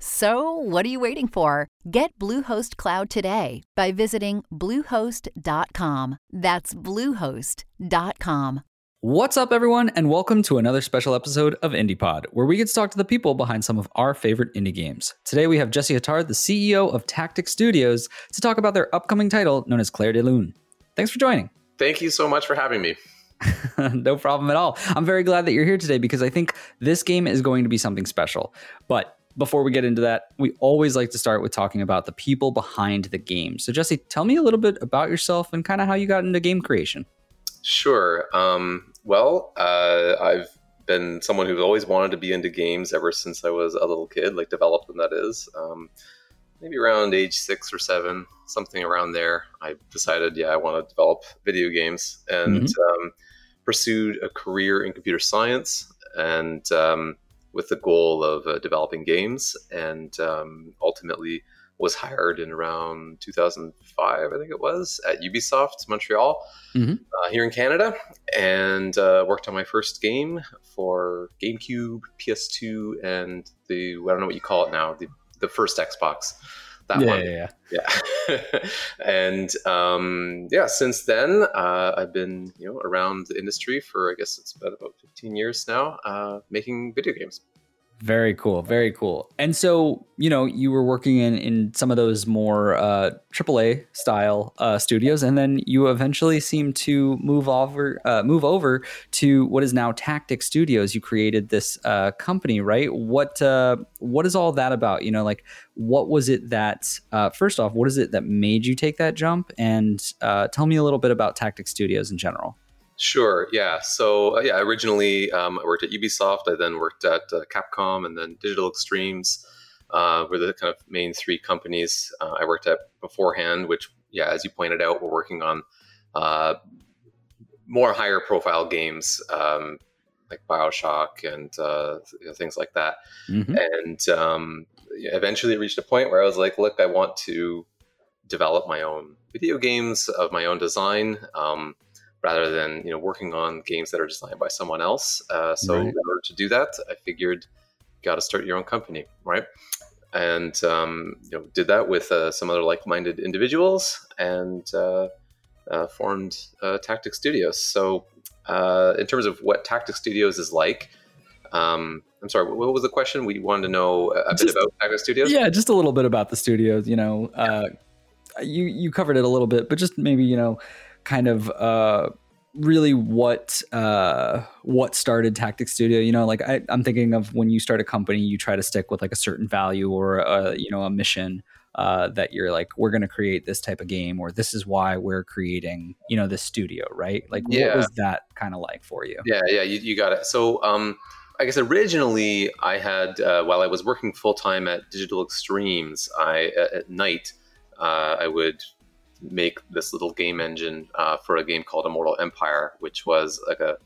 So, what are you waiting for? Get Bluehost Cloud today by visiting Bluehost.com. That's Bluehost.com. What's up, everyone, and welcome to another special episode of IndiePod, where we get to talk to the people behind some of our favorite indie games. Today, we have Jesse Attard, the CEO of Tactic Studios, to talk about their upcoming title known as Claire de Lune. Thanks for joining. Thank you so much for having me. no problem at all. I'm very glad that you're here today because I think this game is going to be something special. But before we get into that, we always like to start with talking about the people behind the game. So, Jesse, tell me a little bit about yourself and kind of how you got into game creation. Sure. Um, well, uh, I've been someone who's always wanted to be into games ever since I was a little kid, like developed them, that is. Um, maybe around age six or seven, something around there, I decided, yeah, I want to develop video games and mm-hmm. um, pursued a career in computer science and um, with the goal of uh, developing games and um, ultimately was hired in around 2005, I think it was, at Ubisoft Montreal mm-hmm. uh, here in Canada, and uh, worked on my first game for GameCube, PS2, and the I don't know what you call it now, the the first Xbox. That yeah, one. yeah, yeah, yeah. and um, yeah, since then uh, I've been you know around the industry for I guess it's been about 15 years now, uh, making video games. Very cool. Very cool. And so, you know, you were working in in some of those more uh, AAA style uh, studios, and then you eventually seem to move over uh, move over to what is now Tactic Studios. You created this uh, company, right? What uh, what is all that about? You know, like what was it that uh, first off, what is it that made you take that jump? And uh, tell me a little bit about Tactic Studios in general. Sure. Yeah. So uh, yeah, originally um, I worked at Ubisoft. I then worked at uh, Capcom and then Digital Extremes uh, were the kind of main three companies uh, I worked at beforehand. Which yeah, as you pointed out, we're working on uh, more higher profile games um, like Bioshock and uh, you know, things like that. Mm-hmm. And um, eventually reached a point where I was like, look, I want to develop my own video games of my own design. Um, rather than you know working on games that are designed by someone else. Uh, so right. in order to do that, I figured you got to start your own company, right? And um, you know did that with uh, some other like-minded individuals and uh, uh formed uh, Tactic Studios. So uh, in terms of what Tactic Studios is like. Um, I'm sorry. What was the question? We wanted to know a just, bit about Tactic Studios. Yeah, just a little bit about the studios. You know, yeah. you you covered it a little bit, but just maybe you know, kind of uh, really what uh, what started Tactic Studio. You know, like I, am thinking of when you start a company, you try to stick with like a certain value or a, you know a mission. Uh, that you're like we're going to create this type of game or this is why we're creating you know this studio right like yeah. what was that kind of like for you yeah yeah you, you got it so um I guess originally I had uh, while I was working full time at Digital Extremes, I at night uh, I would make this little game engine uh, for a game called Immortal Empire, which was like a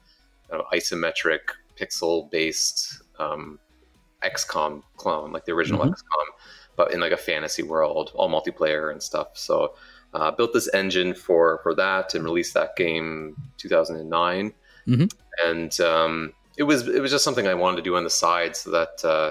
kind of isometric pixel based um, XCOM clone, like the original mm-hmm. XCOM, but in like a fantasy world, all multiplayer and stuff. So uh, built this engine for for that and released that game 2009, mm-hmm. and um, it was it was just something I wanted to do on the side so that. Uh,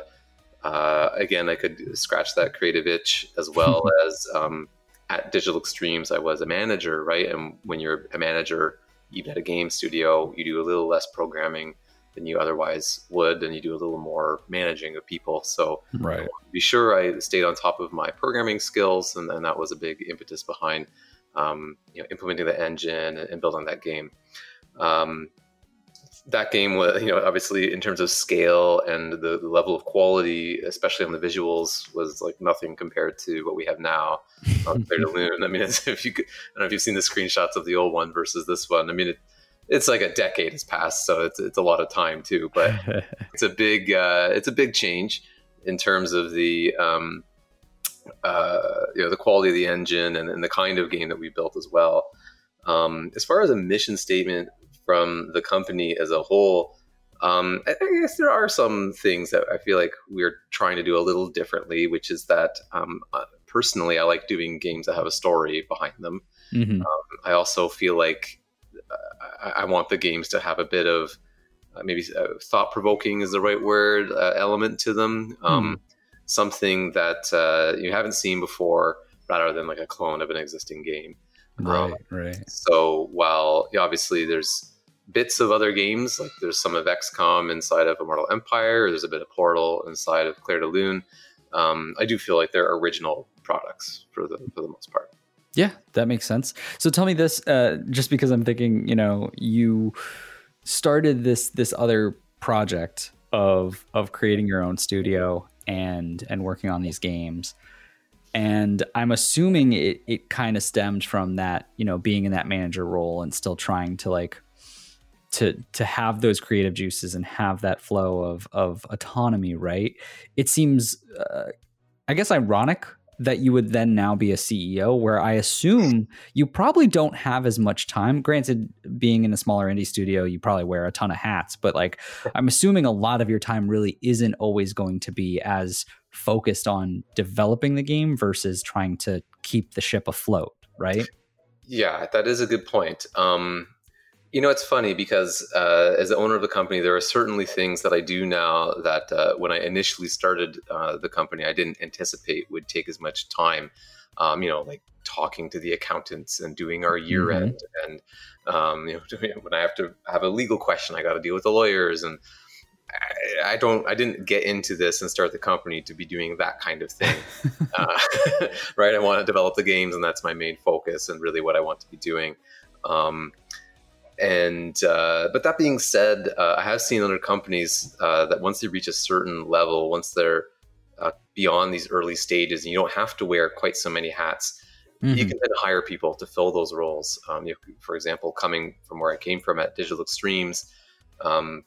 uh, again, I could scratch that creative itch as well as um, at Digital Extremes, I was a manager, right? And when you're a manager, even at a game studio, you do a little less programming than you otherwise would, and you do a little more managing of people. So, right. be sure I stayed on top of my programming skills, and, and that was a big impetus behind um, you know implementing the engine and, and building that game. Um, that game was, you know, obviously in terms of scale and the, the, level of quality, especially on the visuals, was like nothing compared to what we have now on Claire de Lune. I mean, if you, could, I don't know if you've seen the screenshots of the old one versus this one. I mean, it, it's like a decade has passed, so it's it's a lot of time too. But it's a big uh, it's a big change in terms of the um, uh, you know the quality of the engine and, and, the kind of game that we built as well. Um, as far as a mission statement from the company as a whole, um, I, guess there are some things that I feel like we're trying to do a little differently, which is that um, uh, personally, I like doing games that have a story behind them. Mm-hmm. Um, I also feel like I, I, want the games to have a bit of uh, maybe uh, thought provoking is the right word uh, element to them. Um, mm. Something that uh, you haven't seen before, rather than like a clone of an existing game. Right, um, right. So while yeah, obviously there's bits of other games, like there's some of XCOM inside of Immortal Empire, there's a bit of Portal inside of Claire de Lune. Um, I do feel like they're original products for the for the most part. Yeah, that makes sense. So tell me this, uh, just because I'm thinking, you know, you started this this other project of of creating your own studio and and working on these games. And I'm assuming it it kind of stemmed from that, you know, being in that manager role and still trying to like to to have those creative juices and have that flow of of autonomy, right? It seems uh, I guess ironic that you would then now be a CEO, where I assume you probably don't have as much time. Granted, being in a smaller indie studio, you probably wear a ton of hats, but like I'm assuming a lot of your time really isn't always going to be as focused on developing the game versus trying to keep the ship afloat, right? Yeah, that is a good point. Um, you know, it's funny because uh, as the owner of the company, there are certainly things that I do now that uh, when I initially started uh, the company, I didn't anticipate would take as much time. Um, you know, like talking to the accountants and doing our year mm-hmm. end, and um, you know, when I have to have a legal question, I got to deal with the lawyers, and I, I, don't, I didn't get into this and start the company to be doing that kind of thing, uh, right? I want to develop the games, and that's my main focus, and really what I want to be doing. Um, and uh, but that being said, uh, I have seen other companies uh, that once they reach a certain level, once they're uh, beyond these early stages, and you don't have to wear quite so many hats. Mm-hmm. You can then hire people to fill those roles. Um, you, for example, coming from where I came from at Digital Extremes, um,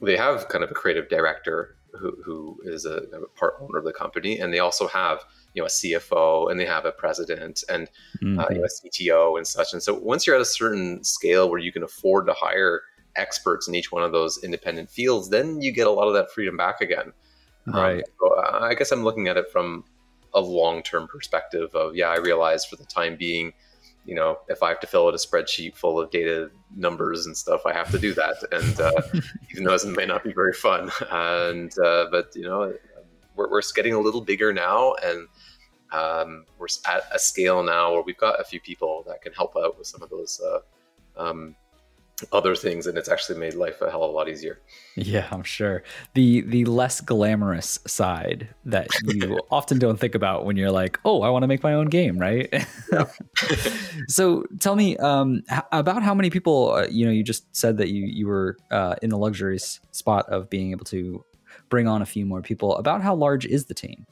they have kind of a creative director who, who is a, a part owner of the company, and they also have you know a CFO and they have a president and mm-hmm. uh, you know, mm-hmm. a CTO and such. And so once you're at a certain scale where you can afford to hire experts in each one of those independent fields, then you get a lot of that freedom back again. Um, right. Um, so I guess I'm looking at it from a long-term perspective of yeah, I realize for the time being, you know, if I have to fill out a spreadsheet full of data numbers and stuff, I have to do that. And uh, even though it may not be very fun, and uh, but you know, we're, we're getting a little bigger now, and um, we're at a scale now where we've got a few people that can help out with some of those uh, um, other things, and it's actually made life a hell of a lot easier. Yeah, I'm sure the the less glamorous side that you often don't think about when you're like, oh, I want to make my own game, right? so tell me um, about how many people. Uh, you know, you just said that you you were uh, in the luxurious spot of being able to bring on a few more people. About how large is the team?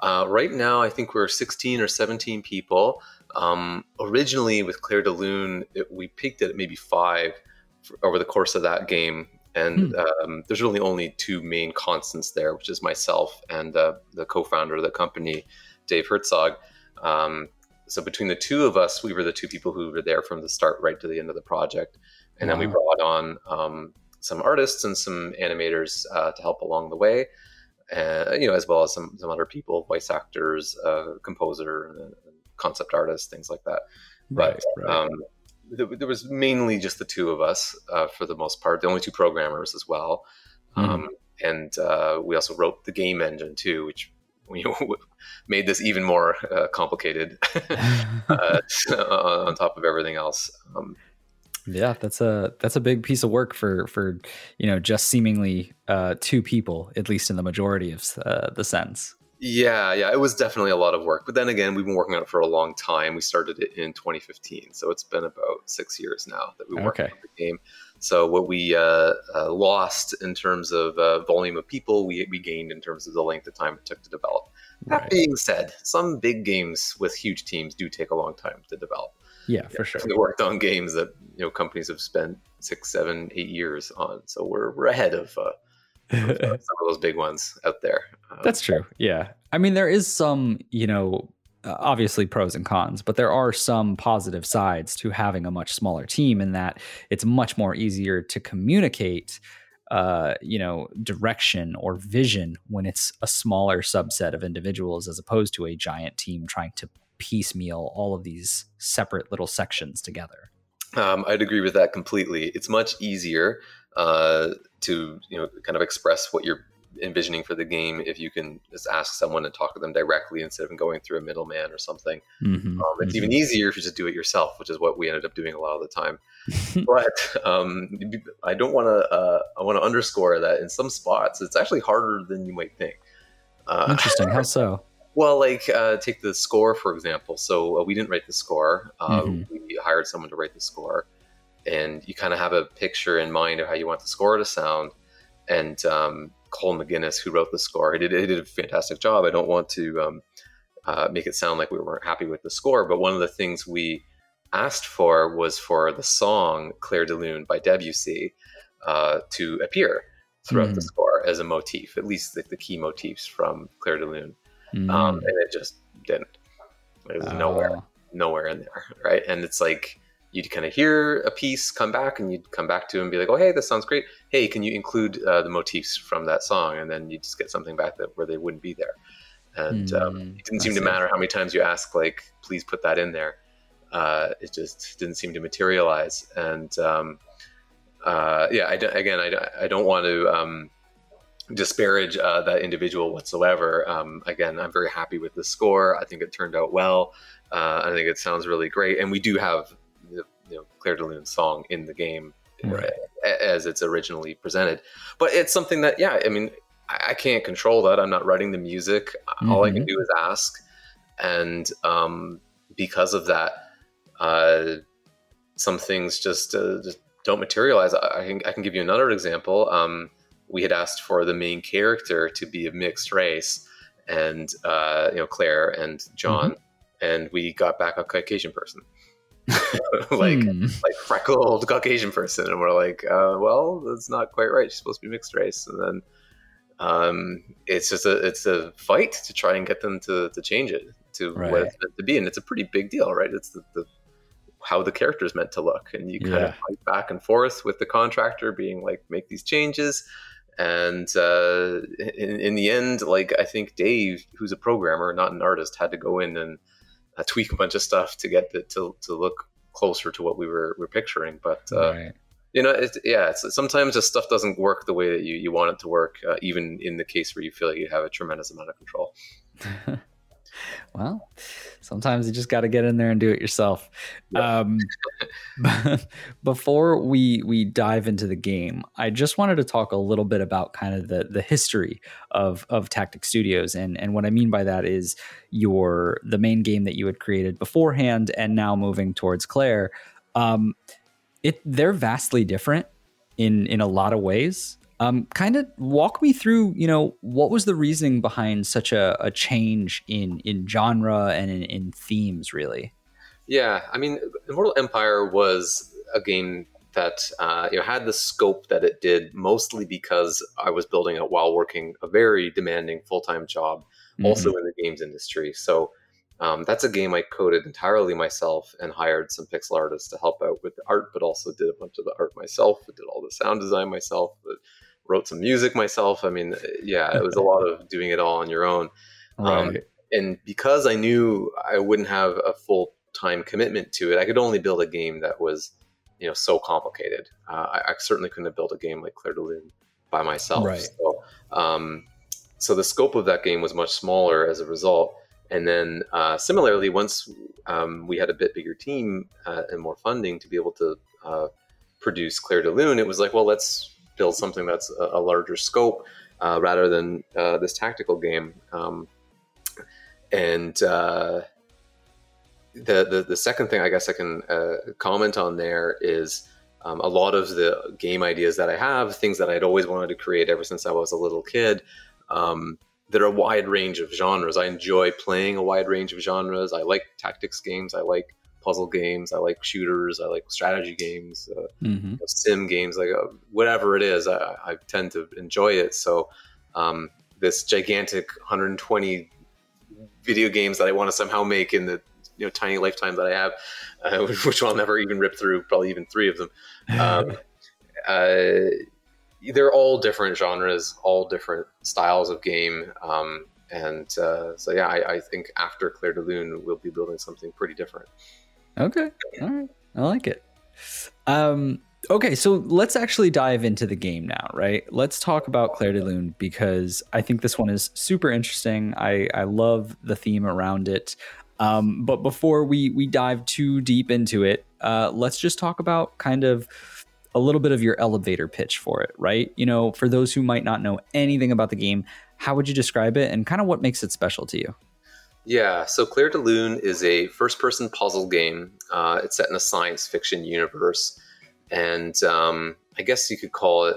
Uh, right now, I think we're 16 or 17 people. Um, originally, with Claire de Lune, it, we peaked at maybe five for, over the course of that game. And hmm. um, there's really only two main constants there, which is myself and uh, the co-founder of the company, Dave Herzog. Um, so between the two of us, we were the two people who were there from the start right to the end of the project. And wow. then we brought on um, some artists and some animators uh, to help along the way uh, you know, as well as some some other people, voice actors, uh, composer, uh, concept artists, things like that. Right. But, right. Um, th- there was mainly just the two of us uh, for the most part. The only two programmers as well, mm. um, and uh, we also wrote the game engine too, which you know, made this even more uh, complicated on top of everything else. Um, yeah, that's a that's a big piece of work for for you know just seemingly uh, two people, at least in the majority of uh, the sense. Yeah, yeah, it was definitely a lot of work. But then again, we've been working on it for a long time. We started it in 2015, so it's been about six years now that we worked okay. on the game. So what we uh, uh, lost in terms of uh, volume of people, we, we gained in terms of the length of time it took to develop. That Right. being said, some big games with huge teams do take a long time to develop. Yeah, for sure. We worked on games that you know companies have spent six, seven, eight years on, so we're we're ahead of, uh, of, uh, some of those big ones out there. Uh, That's true. Yeah. I mean, there is some, you know, uh, obviously pros and cons, but there are some positive sides to having a much smaller team in that it's much more easier to communicate, uh, you know, direction or vision when it's a smaller subset of individuals as opposed to a giant team trying to piecemeal all of these separate little sections together. Um, I'd agree with that completely. It's much easier uh, to you know kind of express what you're envisioning for the game if you can just ask someone and talk to them directly instead of going through a middleman or something. Mhm, Um, it's mhm. even easier if you just do it yourself, which is what we ended up doing a lot of the time. but um, I don't want to. Uh, I want to underscore that in some spots, it's actually harder than you might think. Uh, Interesting. How so? Well, like uh, take the score for example. So uh, we didn't write the score. Uh, Mhm. We hired someone to write the score, and you kind of have a picture in mind of how you want the score to sound. And um, Cole McGinnis, who wrote the score, he did, he did a fantastic job. I don't want to um, uh, make it sound like we weren't happy with the score, but one of the things we asked for was for the song "Clair de Lune" by Debussy uh, to appear throughout the Mhm. score as a motif, at least the, the key motifs from Clair de Lune um, Mm. and it just didn't. It was nowhere, Oh. nowhere in there, right? And it's like you'd kind of hear a piece, come back, and you'd come back to it and be like, "Oh, hey, this sounds great. Hey, can you include uh, the motifs from that song?" And then you just get something back that where they wouldn't be there. And um, Mm, it didn't seem to matter how many times you ask, like, "Please put that in there." Uh, it just didn't seem to materialize. And um, uh, yeah, I again, I, don't- I don't want to. Um, disparage uh, that individual whatsoever. Um, again, I'm very happy with the score. I think it turned out well. Uh, I think it sounds really great, and we do have the you know, Clair de Lune song in the game Right. a- as it's originally presented. But it's something that, yeah, I mean, I, can't control that. I'm not writing the music. All I can do is ask, and um, because of that, uh, some things just uh, just don't materialize. I I can I can give you another example. Um, we had asked for the main character to be of mixed race, and uh, you know Claire and John, and we got back a Caucasian person, like Hmm. like freckled Caucasian person, and we're like, uh, well, that's not quite right. She's supposed to be mixed race, and then um, it's just a it's a fight to try and get them to to change it to what it's meant to be, and it's a pretty big deal, right? It's the, the how the character is meant to look, and you kind Yeah. of fight back and forth with the contractor, being like, make these changes. And uh, in, in the end, like I think Dave, who's a programmer, not an artist, had to go in and uh, tweak a bunch of stuff to get it to, to look closer to what we were, were picturing. But uh, right. you know, it's, yeah, it's, sometimes the stuff doesn't work the way that you, you want it to work, uh, even in the case where you feel like you have a tremendous amount of control. well, sometimes you just got to get in there and do it yourself. Yeah. Um, before we we dive into the game, I just wanted to talk a little bit about kind of the the history of of Tactic Studios, and and what I mean by that is your the main game that you had created beforehand, and now moving towards Claire. Um, it they're vastly different in in a lot of ways. Um, kind of walk me through, you know, what was the reasoning behind such a, a change in in genre and in, in themes, really? Yeah, I mean, Immortal Empire was a game that uh, you know had the scope that it did, mostly because I was building it while working a very demanding full time job, also in the games industry. So um, that's a game I coded entirely myself and hired some pixel artists to help out with the art, but also did a bunch of the art myself. I did all the sound design myself. but Wrote some music myself. I mean, yeah, it was a lot of doing it all on your own um, and because I knew I wouldn't have a full time commitment to it, I could only build a game that was, you know, so complicated. Uh, I, I certainly couldn't have built a game like Claire de Lune by myself. Right. So, um, so the scope of that game was much smaller as a result. And then uh, similarly, once um, we had a bit bigger team uh, and more funding to be able to uh, produce Claire de Lune, it was like, well, let's build something that's a, a larger scope uh, rather than uh, this tactical game. Um, and uh, the, the the second thing I guess I can uh, comment on there is um, a lot of the game ideas that I have, things that I'd always wanted to create ever since I was a little kid. Um, there are a wide range of genres. I enjoy playing a wide range of genres. I like tactics games. I like puzzle games. I like shooters. I like strategy games, uh, mm-hmm. sim games, like uh, whatever it is. I, I, tend to enjoy it. So um, this gigantic 120 video games that I want to somehow make in the you know tiny lifetime that I have, uh, which I'll never even rip through, probably even three of them. Um, uh, they're all different genres, all different styles of game. Um, and uh, so, yeah, I, I, think after Claire de Lune, we'll be building something pretty different. Okay. All right. I like it. Um, okay. So let's actually dive into the game now, right? Let's talk about Claire de Lune because I think this one is super interesting. I, I love the theme around it. Um, but before we, we dive too deep into it, uh, let's just talk about kind of a little bit of your elevator pitch for it, right? You know, for those who might not know anything about the game, how would you describe it and kind of what makes it special to you? Yeah, so Claire de Lune is a first person puzzle game. Uh, it's set in a science fiction universe. And um, I guess you could call it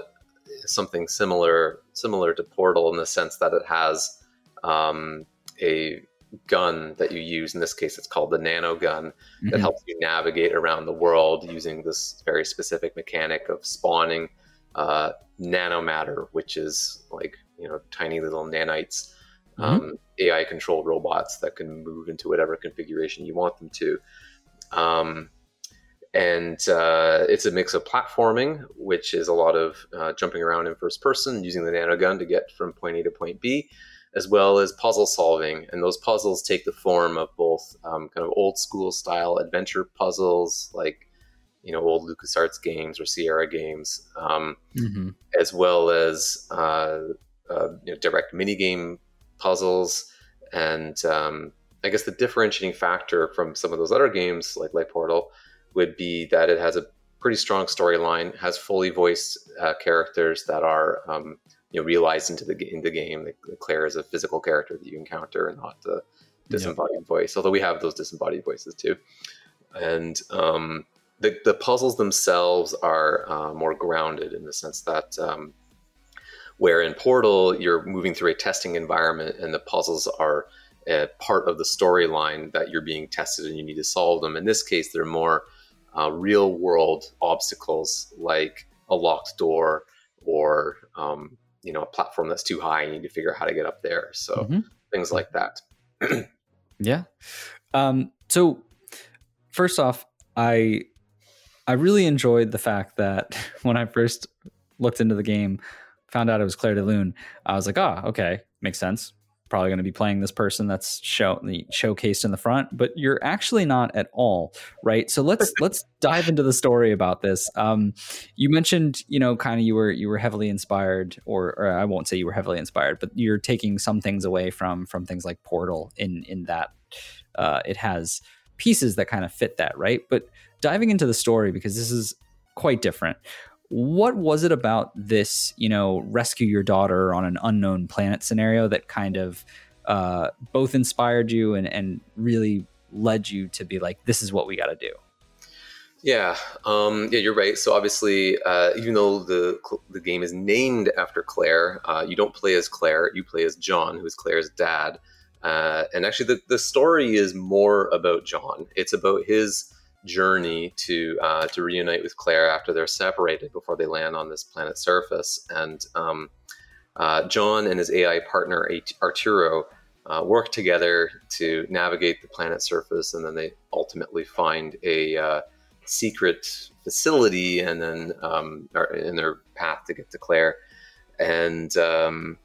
something similar similar to Portal in the sense that it has um, a gun that you use. In this case, it's called the nano gun mm-hmm. that helps you navigate around the world using this very specific mechanic of spawning uh, nanomatter, which is like you know tiny little nanites, mm-hmm. um, AI controlled robots that can move into whatever configuration you want them to. Um, and uh, it's a mix of platforming, which is a lot of uh, jumping around in first person using the nano gun to get from point A to point B, as well as puzzle solving. And those puzzles take the form of both um, kind of old school style adventure puzzles, like you know old LucasArts games or Sierra games, um, mm-hmm. as well as uh, uh, you know, direct mini game puzzles. And um, I guess the differentiating factor from some of those other games like Light Portal would be that it has a pretty strong storyline, has fully voiced uh, characters that are um, you know realized into the in the game. Claire is a physical character that you encounter, and not the disembodied yep. voice. Although we have those disembodied voices too, and um, the the puzzles themselves are uh, more grounded in the sense that. Um, where in Portal you're moving through a testing environment and the puzzles are a part of the storyline that you're being tested and you need to solve them. In this case, they're more uh, real world obstacles like a locked door or um, you know a platform that's too high and you need to figure out how to get up there so mm-hmm. things like that yeah um, so first off i i really enjoyed the fact that when i first looked into the game found out it was Claire de lune i was like ah oh, okay makes sense probably going to be playing this person that's show the showcased in the front, but you're actually not at all, right? So let's let's dive into the story about this. Um, you mentioned, you know, kind of you were you were heavily inspired, or, or I won't say you were heavily inspired, but you're taking some things away from from things like Portal in in that uh, it has pieces that kind of fit that, right? But diving into the story because this is quite different what was it about this you know rescue your daughter on an unknown planet scenario that kind of uh, both inspired you and, and really led you to be like this is what we got to do? Yeah um, yeah you're right. So obviously uh, even though the the game is named after Claire, uh, you don't play as Claire. you play as john who's Claire's dad. Uh, and actually the, the story is more about john. It's about his journey to uh, to reunite with Claire after they're separated before they land on this planet's surface. And um, uh, John and his AI partner Arturo uh, work together to navigate the planet's surface, and then they ultimately find a uh, secret facility, and then um, in their path to get to Claire. And um,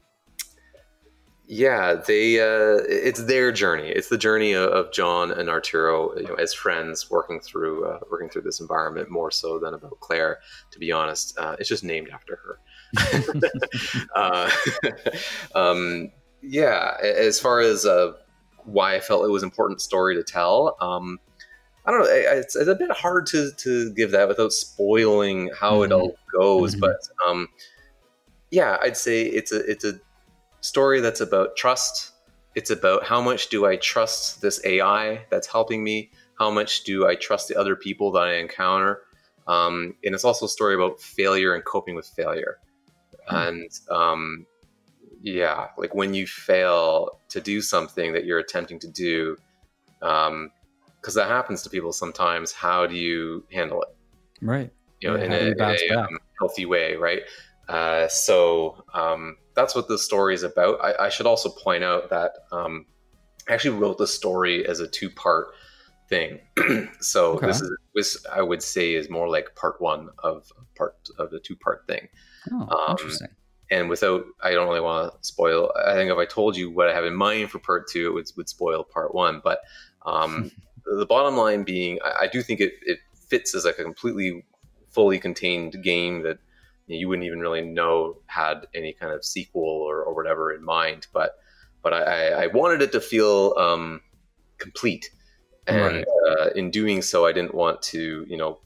yeah, they uh, it's their journey. It's the journey of, of, John and Arturo, you know, as friends working through uh, working through this environment more so than about Claire. To be honest, uh, it's just named after her. Uh, um, yeah, as far as uh, why I felt it was important story to tell, um, I don't know. It's, it's, a bit hard to to give that without spoiling how mm-hmm. it all goes, mm-hmm. but um, yeah, I'd say it's a it's a story that's about trust. It's about how much do I trust this AI that's helping me? How much do I trust the other people that I encounter? Um, and it's also a story about failure and coping with failure. Hmm. And um, yeah, like when you fail to do something that you're attempting to do, because that happens to people sometimes. How do you handle it? Right. You know, Yeah, in a, in a, um, healthy way, right? Uh, so um, that's what the story is about. I, I should also point out that um, I actually wrote the story as a two-part thing. so Okay. this is this I would say is more like part one of part of the two-part thing. Oh, Um, interesting. And without, I don't really want to spoil. I think if I told you what I have in mind for part two, it would, would spoil part one. But um, the bottom line being, I, I do think it, it fits as like a completely fully contained game that you, wouldn't even really know had any kind of sequel or, or whatever in mind. But but I, I- wanted it to feel um, complete, and Right. uh, in doing so, I didn't want to you know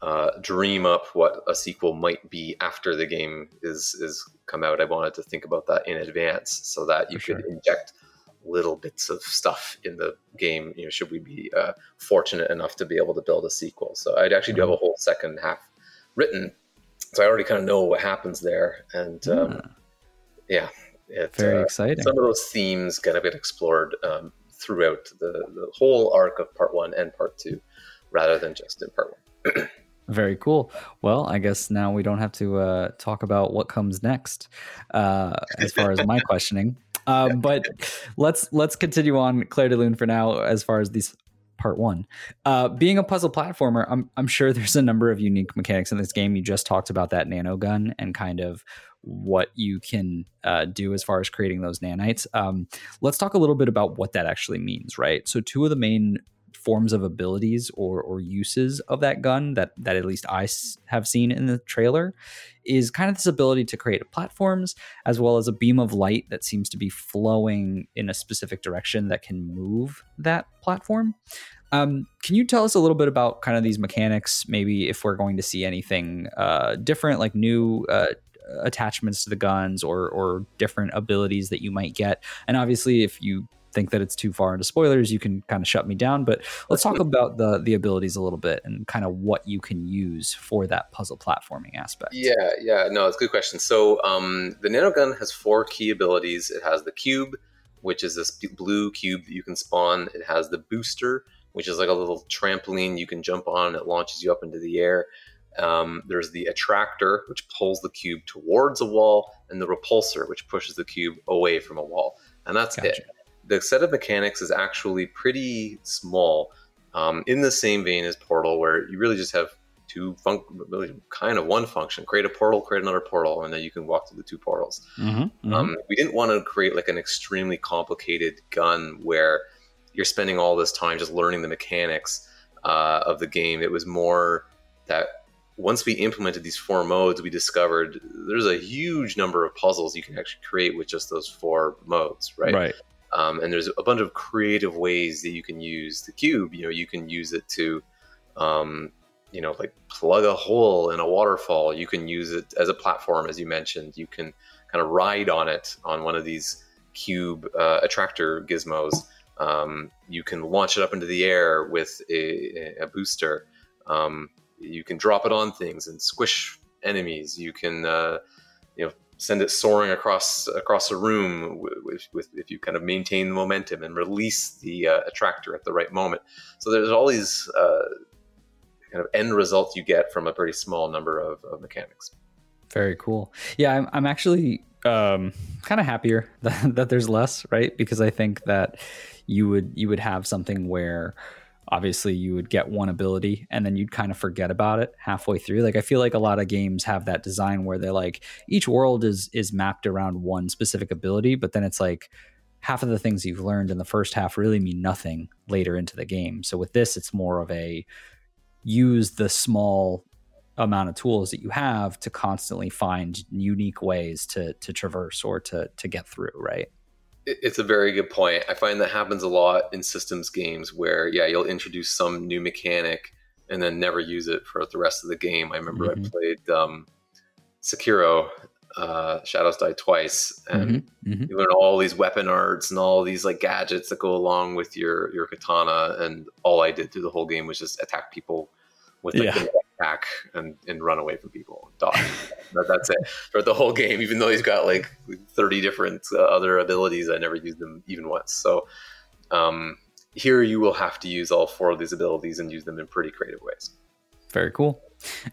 uh, dream up what a sequel might be after the game is is come out. I wanted to think about that in advance so that you For could sure. inject little bits of stuff in the game. You know, should we be uh, fortunate enough to be able to build a sequel? So I'd actually do have a whole second half written, so I already kind of know what happens there. And um, Ah, yeah, it, very uh, exciting. some of those themes kind of get explored um, throughout the, the whole arc of part one and part two, rather than just in part one. Very cool. Well, I guess now we don't have to uh, talk about what comes next, uh, as far as my questioning. Um, but let's let's continue on Claire de Lune for now, as far as these part one. Uh, being a puzzle platformer, I'm I'm sure there's a number of unique mechanics in this game. You just talked about that nano gun and kind of what you can uh, do as far as creating those nanites. Um, let's talk a little bit about what that actually means, right? So, two of the main forms of abilities or or uses of that gun that that at least I have seen in the trailer is kind of this ability to create platforms as well as a beam of light that seems to be flowing in a specific direction that can move that platform. Um, can you tell us a little bit about kind of these mechanics? Maybe if we're going to see anything uh, different, like new uh, attachments to the guns or or different abilities that you might get. And obviously, if you think that it's too far into spoilers, you can kind of shut me down. But let's talk about the the abilities a little bit and kind of what you can use for that puzzle platforming aspect. Yeah, yeah, no, it's a good question. So um, the nanogun has four key abilities. It has the cube, which is this blue cube that you can spawn. It has the booster, which is like a little trampoline you can jump on. It launches you up into the air. Um, there's the attractor, which pulls the cube towards a wall, and the repulsor, which pushes the cube away from a wall. And that's Gotcha. it. The set of mechanics is actually pretty small, um, in the same vein as Portal, where you really just have two fun- really kind of one function: create a portal, create another portal, and then you can walk through the two portals. Mm-hmm, Um, we didn't want to create like an extremely complicated gun where you're spending all this time just learning the mechanics uh, of the game. It was more that once we implemented these four modes, we discovered there's a huge number of puzzles you can actually create with just those four modes, right? right. Um, and there's a bunch of creative ways that you can use the cube. You know you can use it to um, you know like plug a hole in a waterfall. You can use it as a platform as you mentioned. You can kind of ride on it on one of these cube uh, attractor gizmos. Um, you can launch it up into the air with a, a booster. Um, you can drop it on things and squish enemies. You can uh, you know send it soaring across across a room with, with if you kind of maintain the momentum and release the uh, attractor at the right moment. So there's all these uh, kind of end results you get from a pretty small number of, of mechanics. Very cool. Yeah, I'm, I'm actually um, kind of happier that, that there's less, right? Because I think that you would you would have something where obviously you would get one ability and then you'd kind of forget about it halfway through. Like I feel like a lot of games have that design where they're like each world is is mapped around one specific ability, but then it's like half of the things you've learned in the first half really mean nothing later into the game. So with this, it's more of a use the small amount of tools that you have to constantly find unique ways to to traverse or to to get through right It's a very good point. I find that happens a lot in systems games where, yeah, you'll introduce some new mechanic and then never use it for the rest of the game. I remember I Mhm. played um, Sekiro, uh, Shadows Die Twice, and Mhm. you learn all these weapon arts and all these like gadgets that go along with your your katana. And all I did through the whole game was just attack people with like Yeah. Attack and, and run away from people. Dodge. That, that's it for the whole game even though he's got like 30 different uh, other abilities i never used them even once. So um, here you will have to use all four of these abilities and use them in pretty creative ways. Very cool.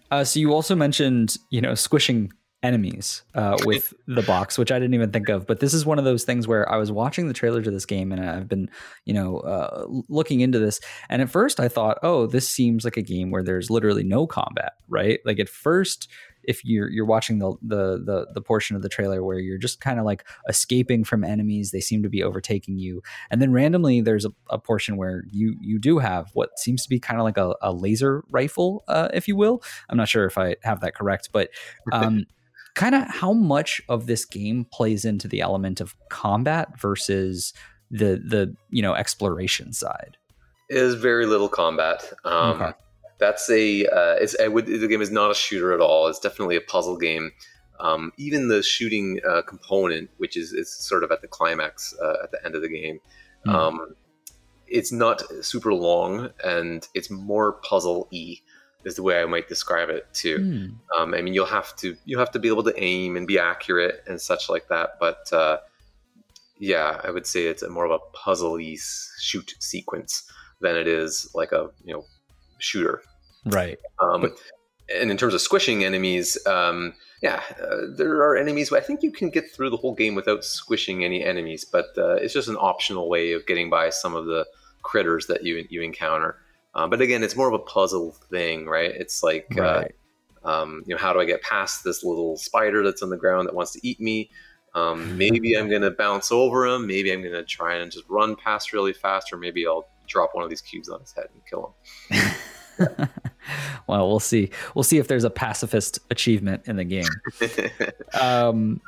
Uh, so you also mentioned you know squishing enemies uh, with the box, which I didn't even think of. But this is one of those things where I was watching the trailer to this game and I've been, you know, uh, looking into this. And at first I thought, oh, this seems like a game where there's literally no combat, right? Like at first, if you're you're watching the the the, the portion of the trailer where you're just kind of like escaping from enemies, they seem to be overtaking you, and then randomly there's a, a portion where you you do have what seems to be kind of like a, a laser rifle, uh, if you will. I'm not sure if I have that correct, but um, kind of how much of this game plays into the element of combat versus the the you know exploration side? Is very little combat. Um, okay. that's a uh, it's would, the game is not a shooter at all. It's definitely a puzzle game. Um, even the shooting uh, component which is, is sort of at the climax uh, at the end of the game mm. um, it's not super long and it's more puzzle y is the way I might describe it too. Mm. Um, I mean, you'll have to you'll have to be able to aim and be accurate and such like that. But uh, yeah, I would say it's a more of a puzzly shoot sequence than it is like a you know shooter. Right. Um, but- and in terms of squishing enemies, um, yeah, uh, there are enemies. I think you can get through the whole game without squishing any enemies, but uh, it's just an optional way of getting by some of the critters that you you encounter. Um, but again, it's more of a puzzle thing, right? It's like, uh, right. Uh, um, you know, how do I get past this little spider that's on the ground that wants to eat me? Um, maybe I'm going to bounce over him. Maybe I'm going to try and just run past really fast, or maybe I'll drop one of these cubes on his head and kill him. well, we'll see. We'll see if there's a pacifist achievement in the game. um,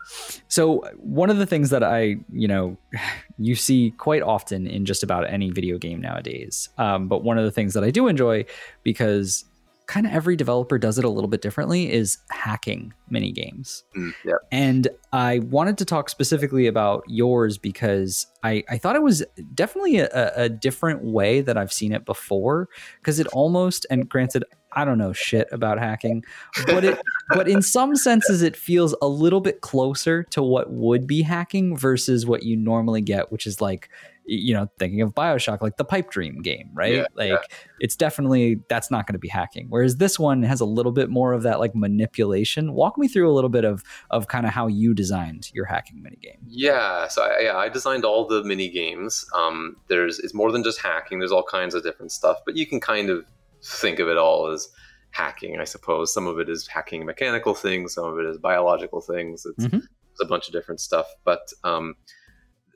so one of the things that I, you know, you see quite often in just about any video game nowadays. Um, but one of the things that I do enjoy because kind of every developer does it a little bit differently is hacking mini games. Mm, yeah. And I wanted to talk specifically about yours because I, I thought it was definitely a, a different way that I've seen it before because it almost and granted I don't know shit about hacking, but it but in some senses it feels a little bit closer to what would be hacking versus what you normally get, which is like you know thinking of bioshock like the pipe dream game right? Yeah, like yeah. it's definitely that's not going to be hacking. Whereas this one has a little bit more of that like manipulation. Walk me through a little bit of of kind of how you designed your hacking mini game yeah so I, yeah, I designed all the mini games um, there's it's more than just hacking. There's all kinds of different stuff but you can kind of think of it all as hacking i suppose. Some of it is hacking mechanical things some of it is biological things. It's, mm-hmm. it's a bunch of different stuff but um,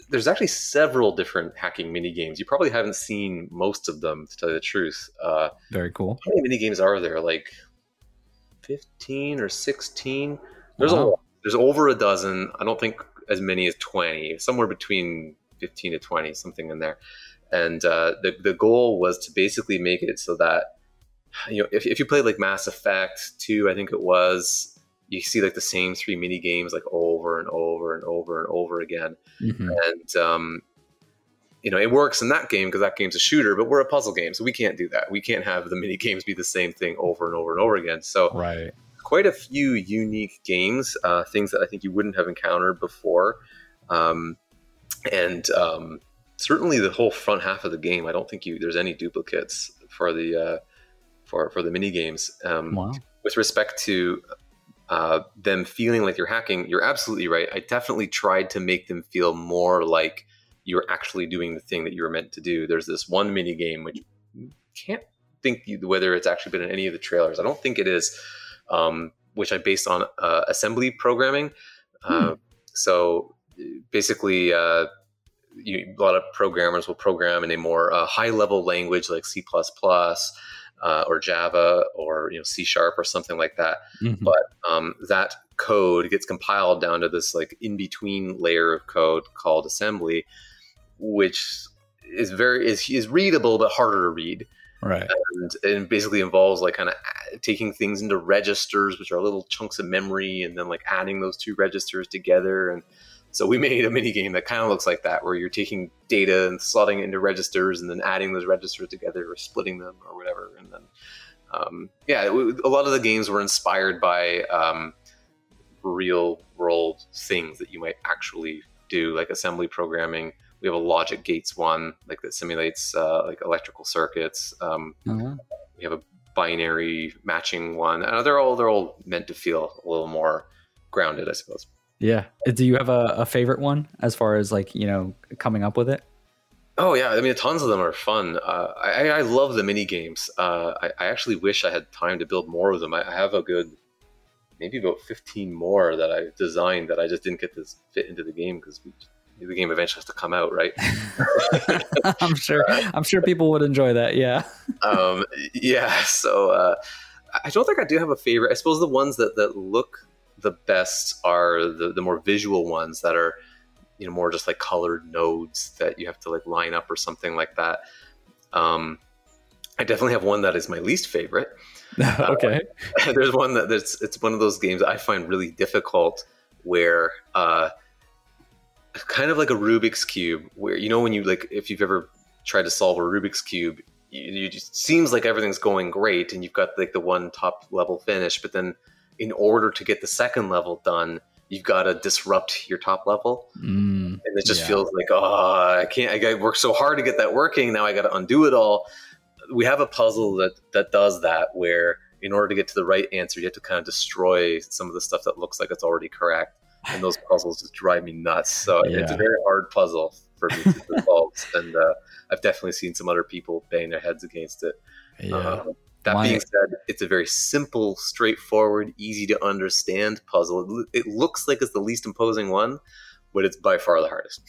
there's actually several different hacking mini games. You probably haven't seen most of them, to tell you the truth. Uh, Very cool. How many mini games are there? Like fifteen or sixteen? There's wow. a there's over a dozen. I don't think as many as twenty. Somewhere between fifteen to twenty, something in there. And uh, the the goal was to basically make it so that you know if if you played like Mass Effect two, I think it was you see like the same three mini games like over and over and over and over again. Mm-hmm. and um, you know it works in that game because that game's a shooter but we're a puzzle game so we can't do that. We can't have the mini games be the same thing over and over and over again. So right. quite a few unique games uh, things that i think you wouldn't have encountered before. Um, and um, certainly the whole front half of the game i don't think you there's any duplicates for the uh, for for the mini games. Um, wow. with respect to uh, them feeling like you're hacking, you're absolutely right. I definitely tried to make them feel more like you're actually doing the thing that you were meant to do. There's this one mini game which can't think whether it's actually been in any of the trailers. I don't think it is, um, which I based on uh, assembly programming. Uh, hmm. so basically, uh, you, a lot of programmers will program in a more uh, high level language like C uh, or Java or you know C sharp or something like that. Mm-hmm. But um, that code gets compiled down to this like in between layer of code called assembly, which is very is is readable but harder to read. Right. And, and basically involves like kind of taking things into registers, which are little chunks of memory, and then like adding those two registers together and so we made a mini game that kind of looks like that, where you're taking data and slotting it into registers, and then adding those registers together, or splitting them, or whatever. And then um, yeah, a lot of the games were inspired by um, real world things that you might actually do, like assembly programming. We have a logic gates one, like that simulates uh, like electrical circuits. Um, uh-huh. We have a binary matching one. Uh, they're all they're all meant to feel a little more grounded, I suppose. Yeah. Do you have a, a favorite one as far as like you know coming up with it? Oh yeah, I mean, tons of them are fun. Uh, I, I love the mini games. Uh, I, I, actually wish I had time to build more of them. I, I, have a good, maybe about fifteen more that I designed that I just didn't get to fit into the game because the game eventually has to come out, right? I'm sure. I'm sure people would enjoy that. Yeah. um, yeah. So uh, I don't think I do have a favorite. I suppose the ones that that look the best are the the more visual ones that are you know more just like colored nodes that you have to like line up or something like that. Um, I definitely have one that is my least favorite. okay. Uh, there's one that there's it's one of those games I find really difficult where uh, kind of like a Rubik's cube where you know when you like if you've ever tried to solve a Rubik's cube you, you just seems like everything's going great and you've got like the one top level finish but then in order to get the second level done you've got to disrupt your top level. Mm, and it just yeah. feels like, oh, I can't, I got work so hard to get that working. Now I got to undo it all. We have a puzzle that, that does that where in order to get to the right answer, you have to kind of destroy some of the stuff that looks like it's already correct. And those puzzles just drive me nuts. So yeah. it's a very hard puzzle for me to solve. and uh, I've definitely seen some other people bang their heads against it. Yeah. Um, that My, being said, it's a very simple, straightforward, easy to understand puzzle. It, looks like it's the least imposing one, but it's by far the hardest.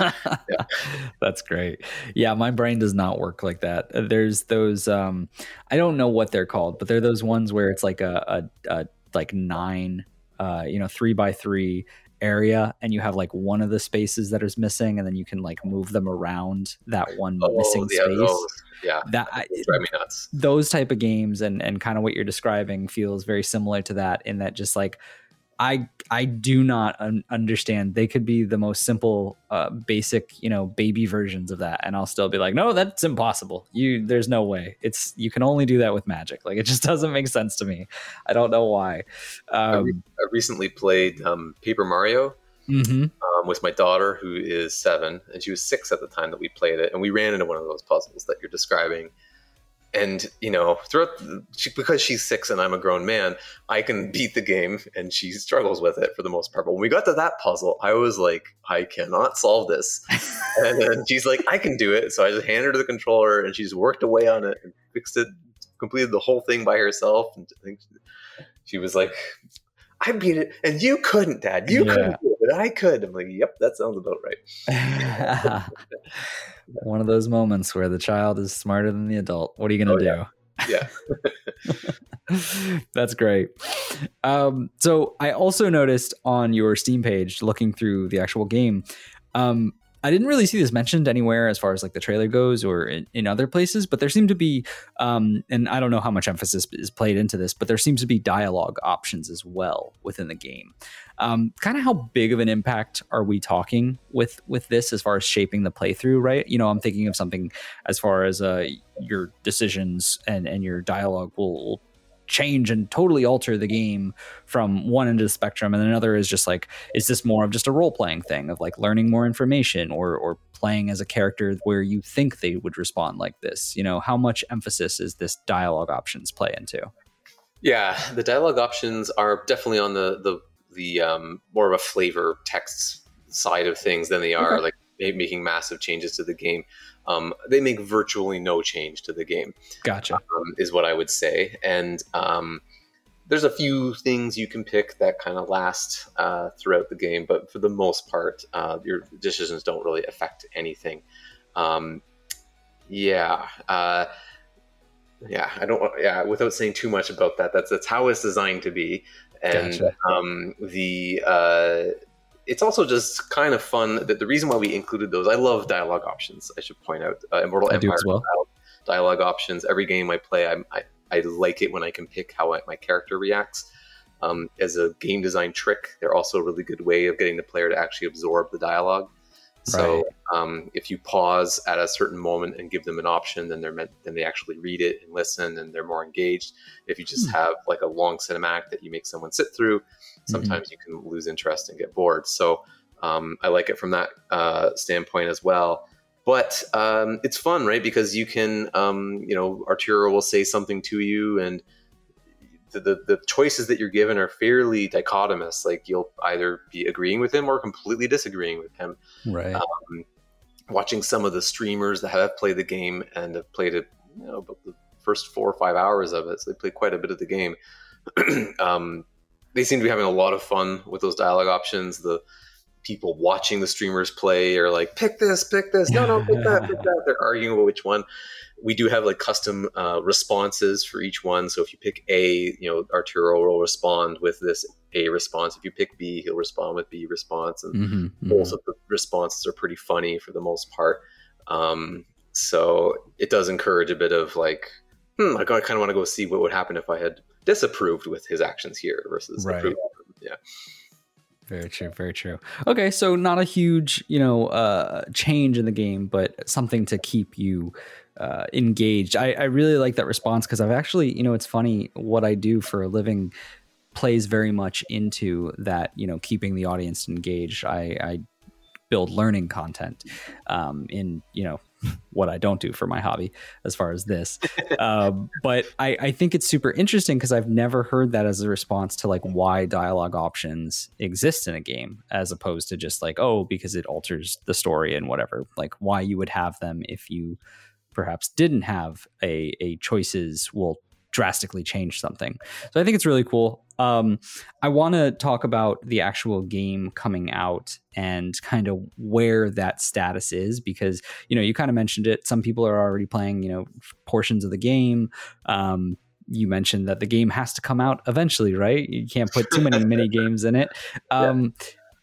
yeah. That's great. Yeah, my brain does not work like that. There's those um I don't know what they're called, but they're those ones where it's like a, a, a like nine uh, you know, three by three area and you have like one of the spaces that is missing and then you can like move them around that one oh, missing yeah, space. those, yeah that drive me nuts. those type of games and and kind of what you're describing feels very similar to that in that just like I I do not un- understand. They could be the most simple, uh, basic, you know, baby versions of that, and I'll still be like, no, that's impossible. You, there's no way. It's you can only do that with magic. Like it just doesn't make sense to me. I don't know why. Um, I, re- I, recently played um, Paper Mario mm-hmm. um, with my daughter, who is seven, and she was six at the time that we played it, and we ran into one of those puzzles that you're describing and you know throughout the, she, because she's six and i'm a grown man i can beat the game and she struggles with it for the most part but when we got to that puzzle i was like i cannot solve this and then she's like i can do it so i just handed her the controller and she's worked away on it and fixed it completed the whole thing by herself and i think she was like I beat it, and you couldn't, Dad. You yeah. couldn't do but I could. I'm like, yep, that sounds about right. One of those moments where the child is smarter than the adult. What are you going to oh, do? Yeah. yeah. That's great. Um, so I also noticed on your Steam page, looking through the actual game, um, I didn't really see this mentioned anywhere as far as like the trailer goes or in, in other places, but there seemed to be, um, and I don't know how much emphasis is played into this, but there seems to be dialogue options as well within the game. Um, kind of how big of an impact are we talking with with this as far as shaping the playthrough? Right, you know, I'm thinking of something as far as uh, your decisions and and your dialogue will, will change and totally alter the game from one end of the spectrum and another is just like is this more of just a role playing thing of like learning more information or or playing as a character where you think they would respond like this? You know how much emphasis is this dialogue options play into? Yeah the dialogue options are definitely on the the the um, more of a flavor text side of things than they are okay. like making massive changes to the game um, they make virtually no change to the game. Gotcha. Um, is what I would say. And um, there's a few things you can pick that kind of last uh, throughout the game, but for the most part, uh, your decisions don't really affect anything. Um, yeah. Uh, yeah, I don't. Yeah, without saying too much about that, that's that's how it's designed to be, and gotcha. um, the uh, it's also just kind of fun that the reason why we included those i love dialogue options i should point out. Uh, immortal I empire well. dialogue options every game i play I, I, I like it when i can pick how I, my character reacts. Um, as a game design trick they're also a really good way of getting the player to actually absorb the dialogue So Right. um, if you pause at a certain moment and give them an option, then they're meant then they actually read it and listen, and they're more engaged. If you just Hmm. have like a long cinematic that you make someone sit through, sometimes you can lose interest and get bored. So um, I like it from that uh, standpoint as well. But um, it's fun, right? Because you can, um, you know, Arturo will say something to you, and the, the, choices that you're given are fairly dichotomous. Like you'll either be agreeing with him or completely disagreeing with him. Right. Um, watching some of the streamers that have played the game and have played it, you know, about the first four or five hours of it, so they played quite a bit of the game. um, they seem to be having a lot of fun with those dialogue options. The people watching the streamers play are like, pick this, pick this, no, no, pick that, pick that. They're arguing about which one. We do have like custom uh, responses for each one. So if you pick A, you know, Arturo will respond with this A response. If you pick B, he'll respond with B response. And Mhm, mhm. both of the responses are pretty funny for the most part. Um, so it does encourage a bit of like, hmm, I kind of want to go see what would happen if I had disapproved with his actions here versus Right. approved. Yeah. Very true. Very true. Okay, so not a huge, you know, uh, change in the game, but something to keep you uh, engaged. I, I really like that response because I've actually, you know, it's funny what I do for a living plays very much into that, you know, keeping the audience engaged. I, I build learning content um, in, you know, what I don't do for my hobby as far as this. um, but I, I think it's super interesting because I've never heard that as a response to like why dialogue options exist in a game, as opposed to just like, oh, because it alters the story and whatever. Like why you would have them if you perhaps didn't have a, a choices will drastically change something. So I think it's really cool. Um, I want to talk about the actual game coming out and kind of where that status is because you know you kind of mentioned it. Some people are already playing you know portions of the game. Um, you mentioned that the game has to come out eventually, right? You can't put too many mini games in it. Um,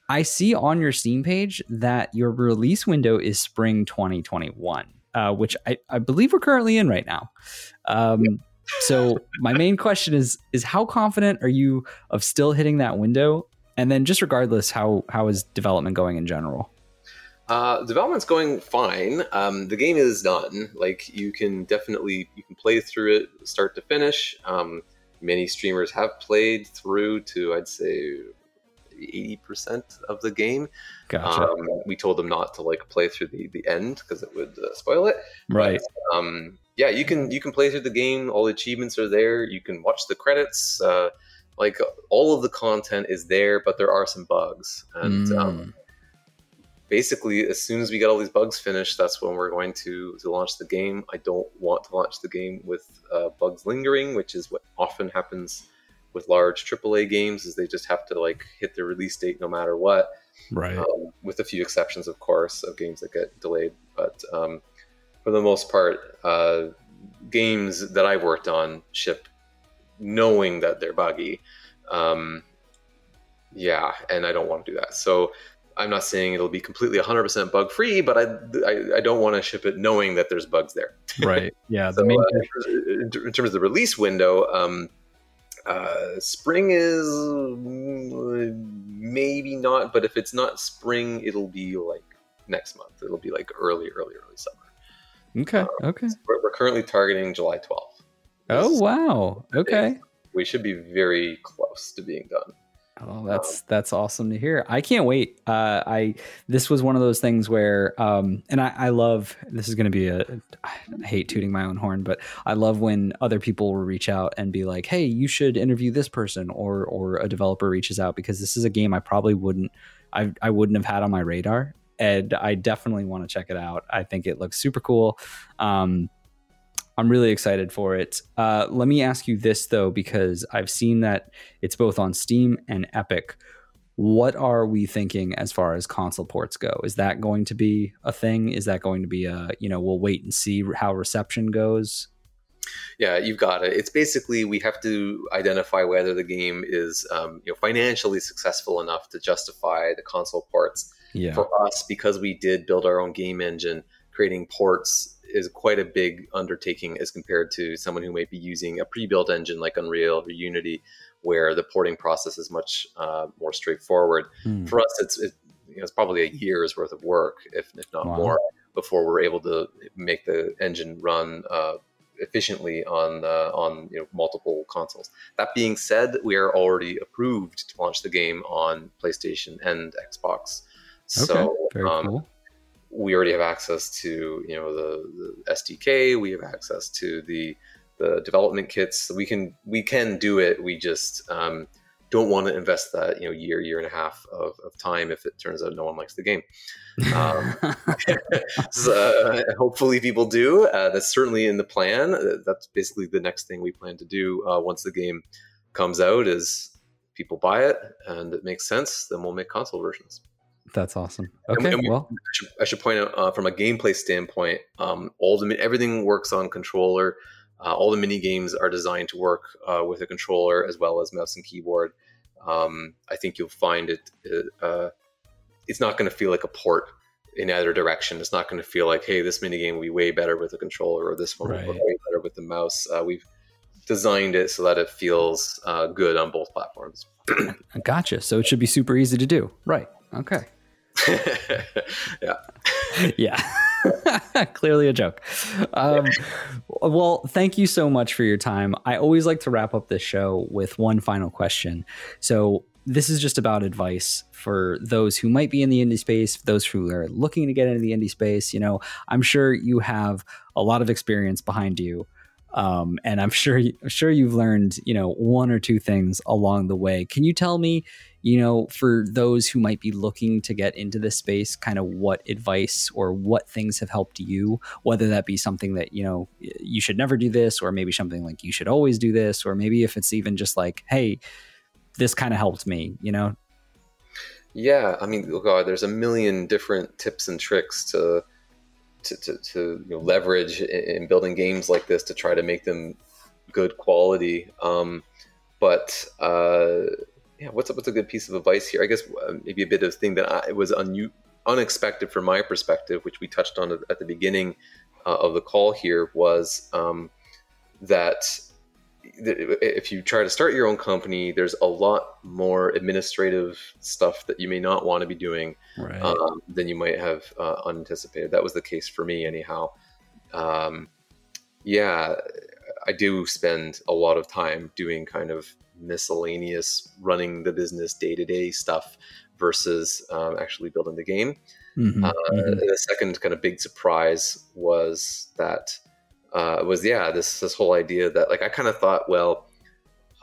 I see on your Steam page that your release window is spring 2021, uh, which I, I believe we're currently in right now. Um, so my main question is is how confident are you of still hitting that window? And then just regardless, how how is development going in general? Uh, development's going fine. Um, the game is done. Like you can definitely you can play through it start to finish. Um, many streamers have played through to I'd say eighty percent of the game. Gotcha. Um, we told them not to like play through the the end because it would uh, spoil it. right. But, um, yeah, you can you can play through the game. All the achievements are there. You can watch the credits. Uh, like all of the content is there, but there are some bugs. And Mm. um, basically, as soon as we get all these bugs finished, that's when we're going to to launch the game. I don't want to launch the game with uh, bugs lingering, which is what often happens with large AAA games. Is they just have to like hit their release date no matter what right. um, with a few exceptions, of course, of games that get delayed. But um, for the most part, uh, games that I've worked on ship knowing that they're buggy. Um, yeah, and I don't want to do that. So I'm not saying it'll be completely 100% bug free, but I, I, I don't want to ship it knowing that there's bugs there. right. Yeah. The main uh, in terms- of the release window, um, uh, spring is mm, maybe not, but if it's not spring, it'll be like next month. It'll be like early, early, early summer. Okay. Okay. We're, we're currently targeting July 12th. Oh wow. Okay. We should be very close to being done. Oh, that's that's awesome to hear. I can't wait. Uh, I this was one of those things where, um, and I, I love. This is going to be a. I hate tooting my own horn, but I love when other people will reach out and be like, "Hey, you should interview this person," or or a developer reaches out because this is a game I probably wouldn't. I I wouldn't have had on my radar, and I definitely want to check it out. I think it looks super cool. Um, I'm really excited for it. Uh, let me ask you this though, because I've seen that it's both on Steam and Epic. What are we thinking as far as console ports go? Is that going to be a thing? Is that going to be a you know we'll wait and see how reception goes? Yeah, you've got it. It's basically we have to identify whether the game is um, you know financially successful enough to justify the console ports. Yeah, For us, because we did build our own game engine, creating ports is quite a big undertaking as compared to someone who might be using a pre-built engine like Unreal or Unity, where the porting process is much uh, more straightforward. Hmm. For us, it's it, you know, it's probably a year's worth of work, if, if not wow. more, before we're able to make the engine run uh, efficiently on uh, on you know, multiple consoles. That being said, we are already approved to launch the game on PlayStation and Xbox. Okay, so, very um, cool. We already have access to you know the, the SDK. We have access to the the development kits. We can we can do it. We just um, don't want to invest that you know year year and a half of, of time if it turns out no one likes the game um, so, hopefully people do uh, that's certainly in the plan uh, that's basically the next thing we plan to do uh, once the game comes out is people buy it and it makes sense then we'll make console versions that's awesome okay we, well I should, I should, point out uh, from a gameplay standpoint um, all the everything works on controller uh, all the mini games are designed to work uh, with a controller as well as mouse and keyboard. Um, I think you'll find it. Uh, it's not going to feel like a port in either direction. It's not going to feel like, hey, this mini game will be way better with a controller, or this one right. will be way better with the mouse. Uh, we've designed it so that it feels uh, good on both platforms. gotcha. So it should be super easy to do. Right. Okay. yeah. yeah. Clearly a joke. Um, well, thank you so much for your time. I always like to wrap up this show with one final question. So, this is just about advice for those who might be in the indie space, those who are looking to get into the indie space. You know, I'm sure you have a lot of experience behind you. Um, and I'm sure, I'm sure you've learned, you know, one or two things along the way. Can you tell me, you know, for those who might be looking to get into this space, kind of what advice or what things have helped you, whether that be something that, you know, you should never do this, or maybe something like you should always do this, or maybe if it's even just like, hey, this kind of helped me, you know? Yeah. I mean, oh God, there's a million different tips and tricks to, to, to, to you know, leverage in, building games like this to try to make them good quality. Um, but, uh, yeah, what's a, what's a good piece of advice here? I guess uh, maybe a bit of thing that I, was un, unexpected from my perspective, which we touched on at the beginning uh, of the call here, was um, that if you try to start your own company, there's a lot more administrative stuff that you may not want to be doing right. um, than you might have uh, unanticipated. That was the case for me, anyhow. Um, yeah, I do spend a lot of time doing kind of miscellaneous running the business day to day stuff versus um, actually building the game. Mm-hmm, uh, mm-hmm. The second kind of big surprise was that uh, was yeah this this whole idea that like I kind of thought well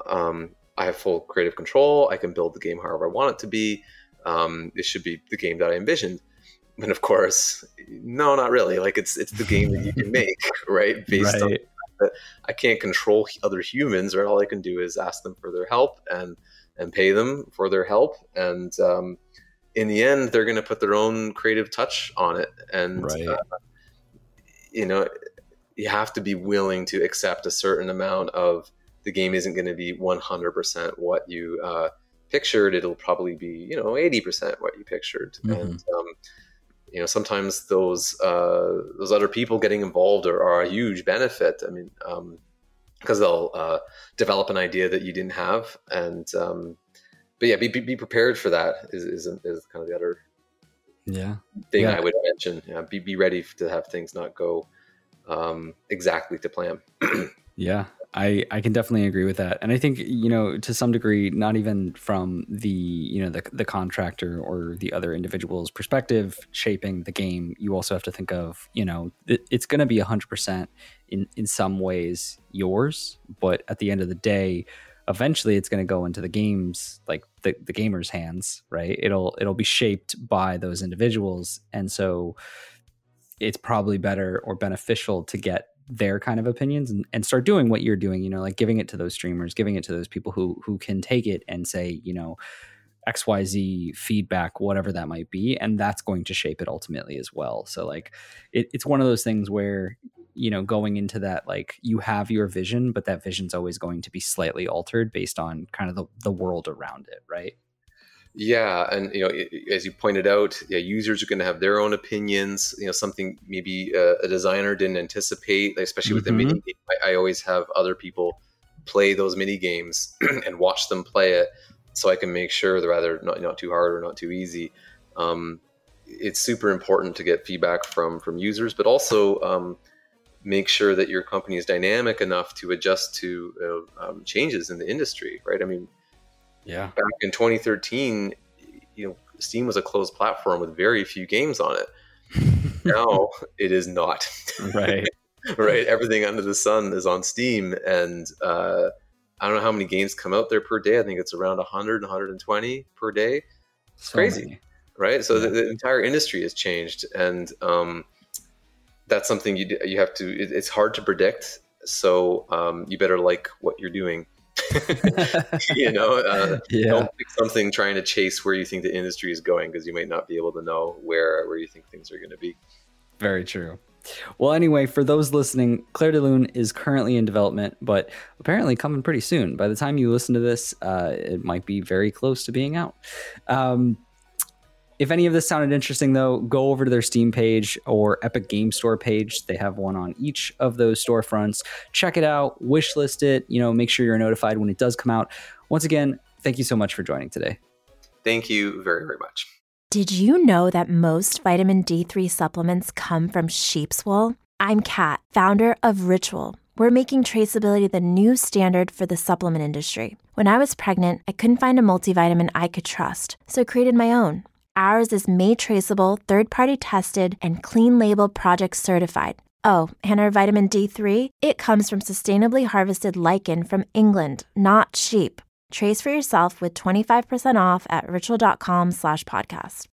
um, I have full creative control I can build the game however I want it to be um, it should be the game that I envisioned and of course no not really like it's it's the game that you can make right based right. on that I can't control other humans, right? All I can do is ask them for their help and and pay them for their help. And um, in the end, they're going to put their own creative touch on it. And right. uh, you know, you have to be willing to accept a certain amount of the game isn't going to be 100% what you uh, pictured. It'll probably be you know 80% what you pictured. Mm-hmm. And um, you know sometimes those uh, those other people getting involved are, are a huge benefit. I mean, because um, they'll uh, develop an idea that you didn't have, and um, but yeah, be, be prepared for that. Is, is is kind of the other yeah thing yeah. I would mention. Yeah, be be ready to have things not go um, exactly to plan. yeah, I, I can definitely agree with that. And I think, you know, to some degree, not even from the, you know, the, the contractor or the other individual's perspective shaping the game, you also have to think of, you know, it, it's going to be 100% in, in some ways yours. But at the end of the day, eventually it's going to go into the games, like the, the gamer's hands, right? It'll, it'll be shaped by those individuals. And so it's probably better or beneficial to get their kind of opinions and, and start doing what you're doing you know like giving it to those streamers giving it to those people who who can take it and say you know xyz feedback whatever that might be. And that's going to shape it ultimately as well. So like it, it's one of those things where you know going into that like you have your vision but that vision's always going to be slightly altered based on kind of the, the world around it right yeah, and you know, as you pointed out, yeah, users are going to have their own opinions. You know, something maybe a, a designer didn't anticipate, especially with mm-hmm. the mini. I, I, always have other people play those mini games and watch them play it, so I can make sure they're either not not too hard or not too easy. um, it's super important to get feedback from from users, but also um, make sure that your company is dynamic enough to adjust to uh, um, changes in the industry. Right? I mean, yeah. Back in 2013, you know, Steam was a closed platform with very few games on it. now it is not. Right. right. Everything under the sun is on Steam, and uh, I don't know how many games come out there per day. I think it's around 100, 120 per day. It's so crazy, many. right? So yeah. the, the, entire industry has changed, and um, that's something you you have to. It, it's hard to predict, so um, you better like what you're doing. you know, uh, yeah. don't pick something trying to chase where you think the industry is going because you might not be able to know where where you think things are going to be. Very true. Well, anyway, for those listening, Clair de Lune is currently in development, but apparently coming pretty soon. By the time you listen to this, uh, it might be very close to being out. Um, if any of this sounded interesting, though, go over to their Steam page or Epic Game Store page. They have one on each of those storefronts. Check it out, wishlist it. You know, make sure you're notified when it does come out. Once again, thank you so much for joining today. Thank you very, very much. Did you know that most vitamin D3 supplements come from sheep's wool? I'm Kat, founder of Ritual. We're making traceability the new standard for the supplement industry. When I was pregnant, I couldn't find a multivitamin I could trust, so I created my own. Ours is made traceable, third party tested, and clean label project certified. Oh, and our vitamin D3? It comes from sustainably harvested lichen from England, not sheep. Trace for yourself with 25% off at ritual.com slash podcast.